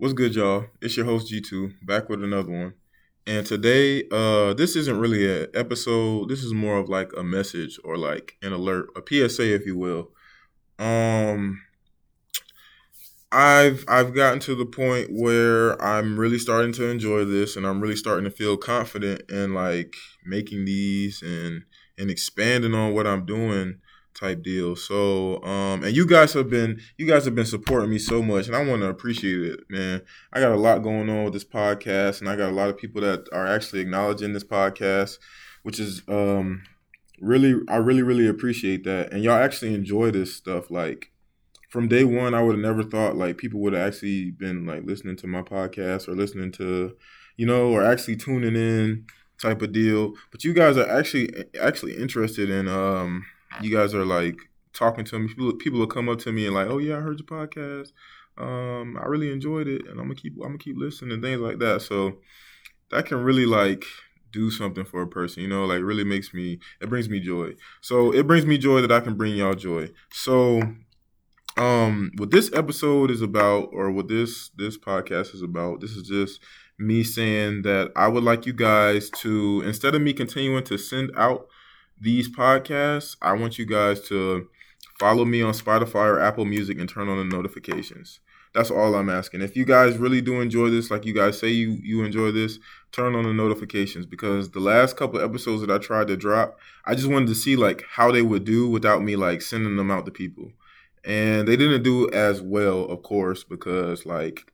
What's good, y'all? It's your host G2 back with another one. And today, uh, this isn't really an episode. This is more of like a message or like an alert, a PSA, if you will. Um, I've I've gotten to the point where I'm really starting to enjoy this, and I'm really starting to feel confident in like making these and and expanding on what I'm doing type deal. So, um, and you guys have been you guys have been supporting me so much, and I want to appreciate it, man. I got a lot going on with this podcast, and I got a lot of people that are actually acknowledging this podcast, which is um really I really really appreciate that, and y'all actually enjoy this stuff. Like from day one, I would have never thought like people would have actually been like listening to my podcast or listening to, you know, or actually tuning in type of deal. But you guys are actually actually interested in um you guys are like talking to me. People, people will come up to me and like, oh yeah, I heard your podcast. Um, I really enjoyed it, and I'm gonna keep I'm gonna keep listening and things like that. So that can really like do something for a person, you know, like really makes me it brings me joy. So it brings me joy that I can bring y'all joy. So um what this episode is about or what this this podcast is about, this is just me saying that I would like you guys to instead of me continuing to send out these podcasts, I want you guys to follow me on Spotify or Apple Music and turn on the notifications. That's all I'm asking. If you guys really do enjoy this, like you guys say you you enjoy this, turn on the notifications because the last couple episodes that I tried to drop, I just wanted to see like how they would do without me like sending them out to people. And they didn't do as well, of course, because like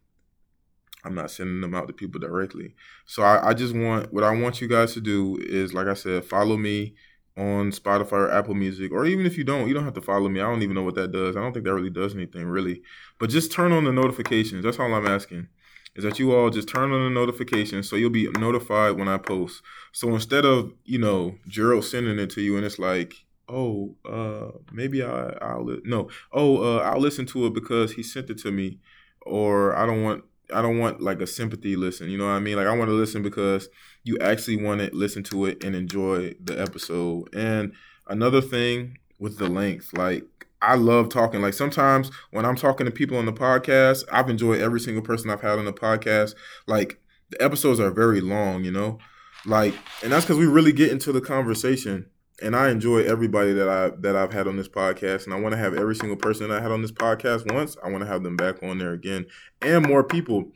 I'm not sending them out to people directly. So I, I just want what I want you guys to do is like I said, follow me on Spotify or Apple Music, or even if you don't, you don't have to follow me. I don't even know what that does. I don't think that really does anything, really. But just turn on the notifications. That's all I'm asking. Is that you all just turn on the notifications so you'll be notified when I post. So instead of you know Gerald sending it to you and it's like, oh, uh, maybe I, I'll li- no, oh, uh, I'll listen to it because he sent it to me, or I don't want I don't want like a sympathy listen. You know what I mean? Like I want to listen because you actually want to listen to it and enjoy the episode. And another thing with the length, like I love talking. Like sometimes when I'm talking to people on the podcast, I've enjoyed every single person I've had on the podcast. Like the episodes are very long, you know? Like and that's cuz we really get into the conversation and I enjoy everybody that I that I've had on this podcast, and I want to have every single person that I had on this podcast once. I want to have them back on there again, and more people.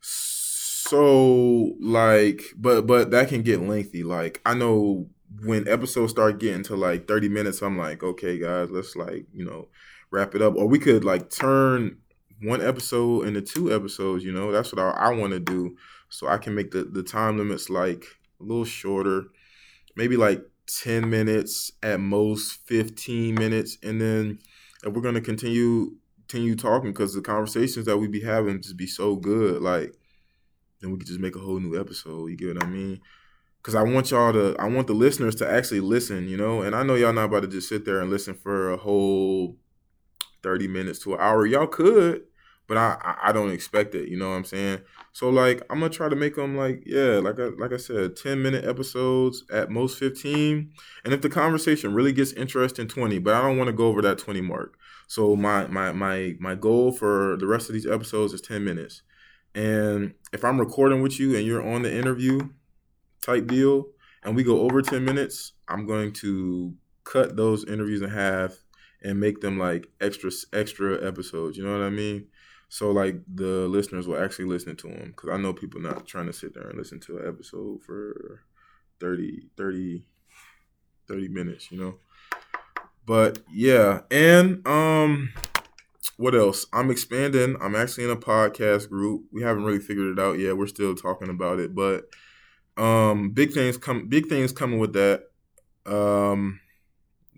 So like, but but that can get lengthy. Like I know when episodes start getting to like thirty minutes, I'm like, okay, guys, let's like you know wrap it up, or we could like turn one episode into two episodes. You know, that's what I, I want to do, so I can make the the time limits like a little shorter, maybe like 10 minutes at most 15 minutes and then if we're going to continue continue talking because the conversations that we'd be having just be so good like then we could just make a whole new episode you get what i mean? Because i want y'all to i want the listeners to actually listen you know? And i know y'all not about to just sit there and listen for a whole 30 minutes to an hour. Y'all could but I I don't expect it. You know what I'm saying? So like I'm gonna try to make them like yeah, like I, like I said, 10 minute episodes at most 15. And if the conversation really gets interesting, 20. But I don't want to go over that 20 mark. So my my my my goal for the rest of these episodes is 10 minutes. And if I'm recording with you and you're on the interview type deal, and we go over 10 minutes, I'm going to cut those interviews in half and make them like extra extra episodes. You know what I mean? So like the listeners will actually listen to them because i know people not trying to sit there and listen to an episode for 30 30 30 minutes you know? But yeah and um what else? I'm expanding. I'm actually in a podcast group. We haven't really figured it out yet. We're still talking about it but um big things come big things coming with that. Um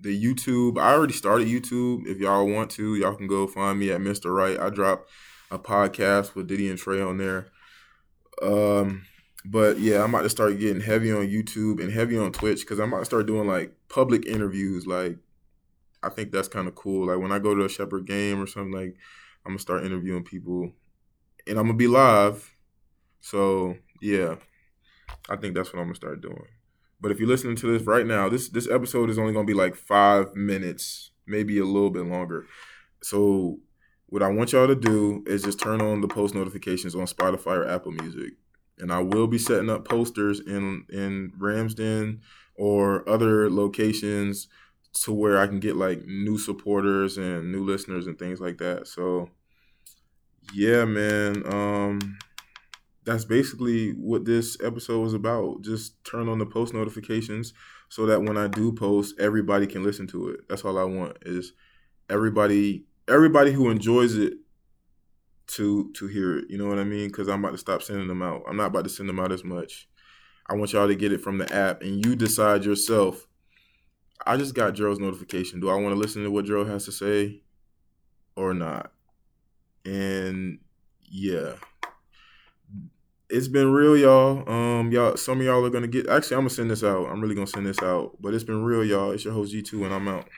the YouTube. I already started YouTube. If y'all want to, y'all can go find me at Mr. Right. I drop a podcast with Diddy and Trey on there. Um, but yeah, I'm about to start getting heavy on YouTube and heavy on Twitch because I'm about to start doing like public interviews. Like, I think that's kind of cool. Like when I go to a Shepherd game or something, like I'm gonna start interviewing people, and I'm gonna be live. So yeah, I think that's what I'm gonna start doing. But if you're listening to this right now, this this episode is only gonna be like five minutes, maybe a little bit longer. So what I want y'all to do is just turn on the post notifications on Spotify or Apple Music. And I will be setting up posters in in Ramsden or other locations to where I can get like new supporters and new listeners and things like that. So yeah, man. Um that's basically what this episode was about. Just turn on the post notifications so that when I do post, everybody can listen to it. That's all I want is everybody everybody who enjoys it to to hear it. You know what I mean? Because I'm about to stop sending them out. I'm not about to send them out as much. I want y'all to get it from the app, and you decide yourself. I just got Gerald's notification. Do I want to listen to what Gerald has to say, or not? And yeah, it's been real, y'all. Um, y'all, some of y'all are gonna get. Actually, I'm gonna send this out. I'm really gonna send this out. But it's been real, y'all. It's your host G2, and I'm out.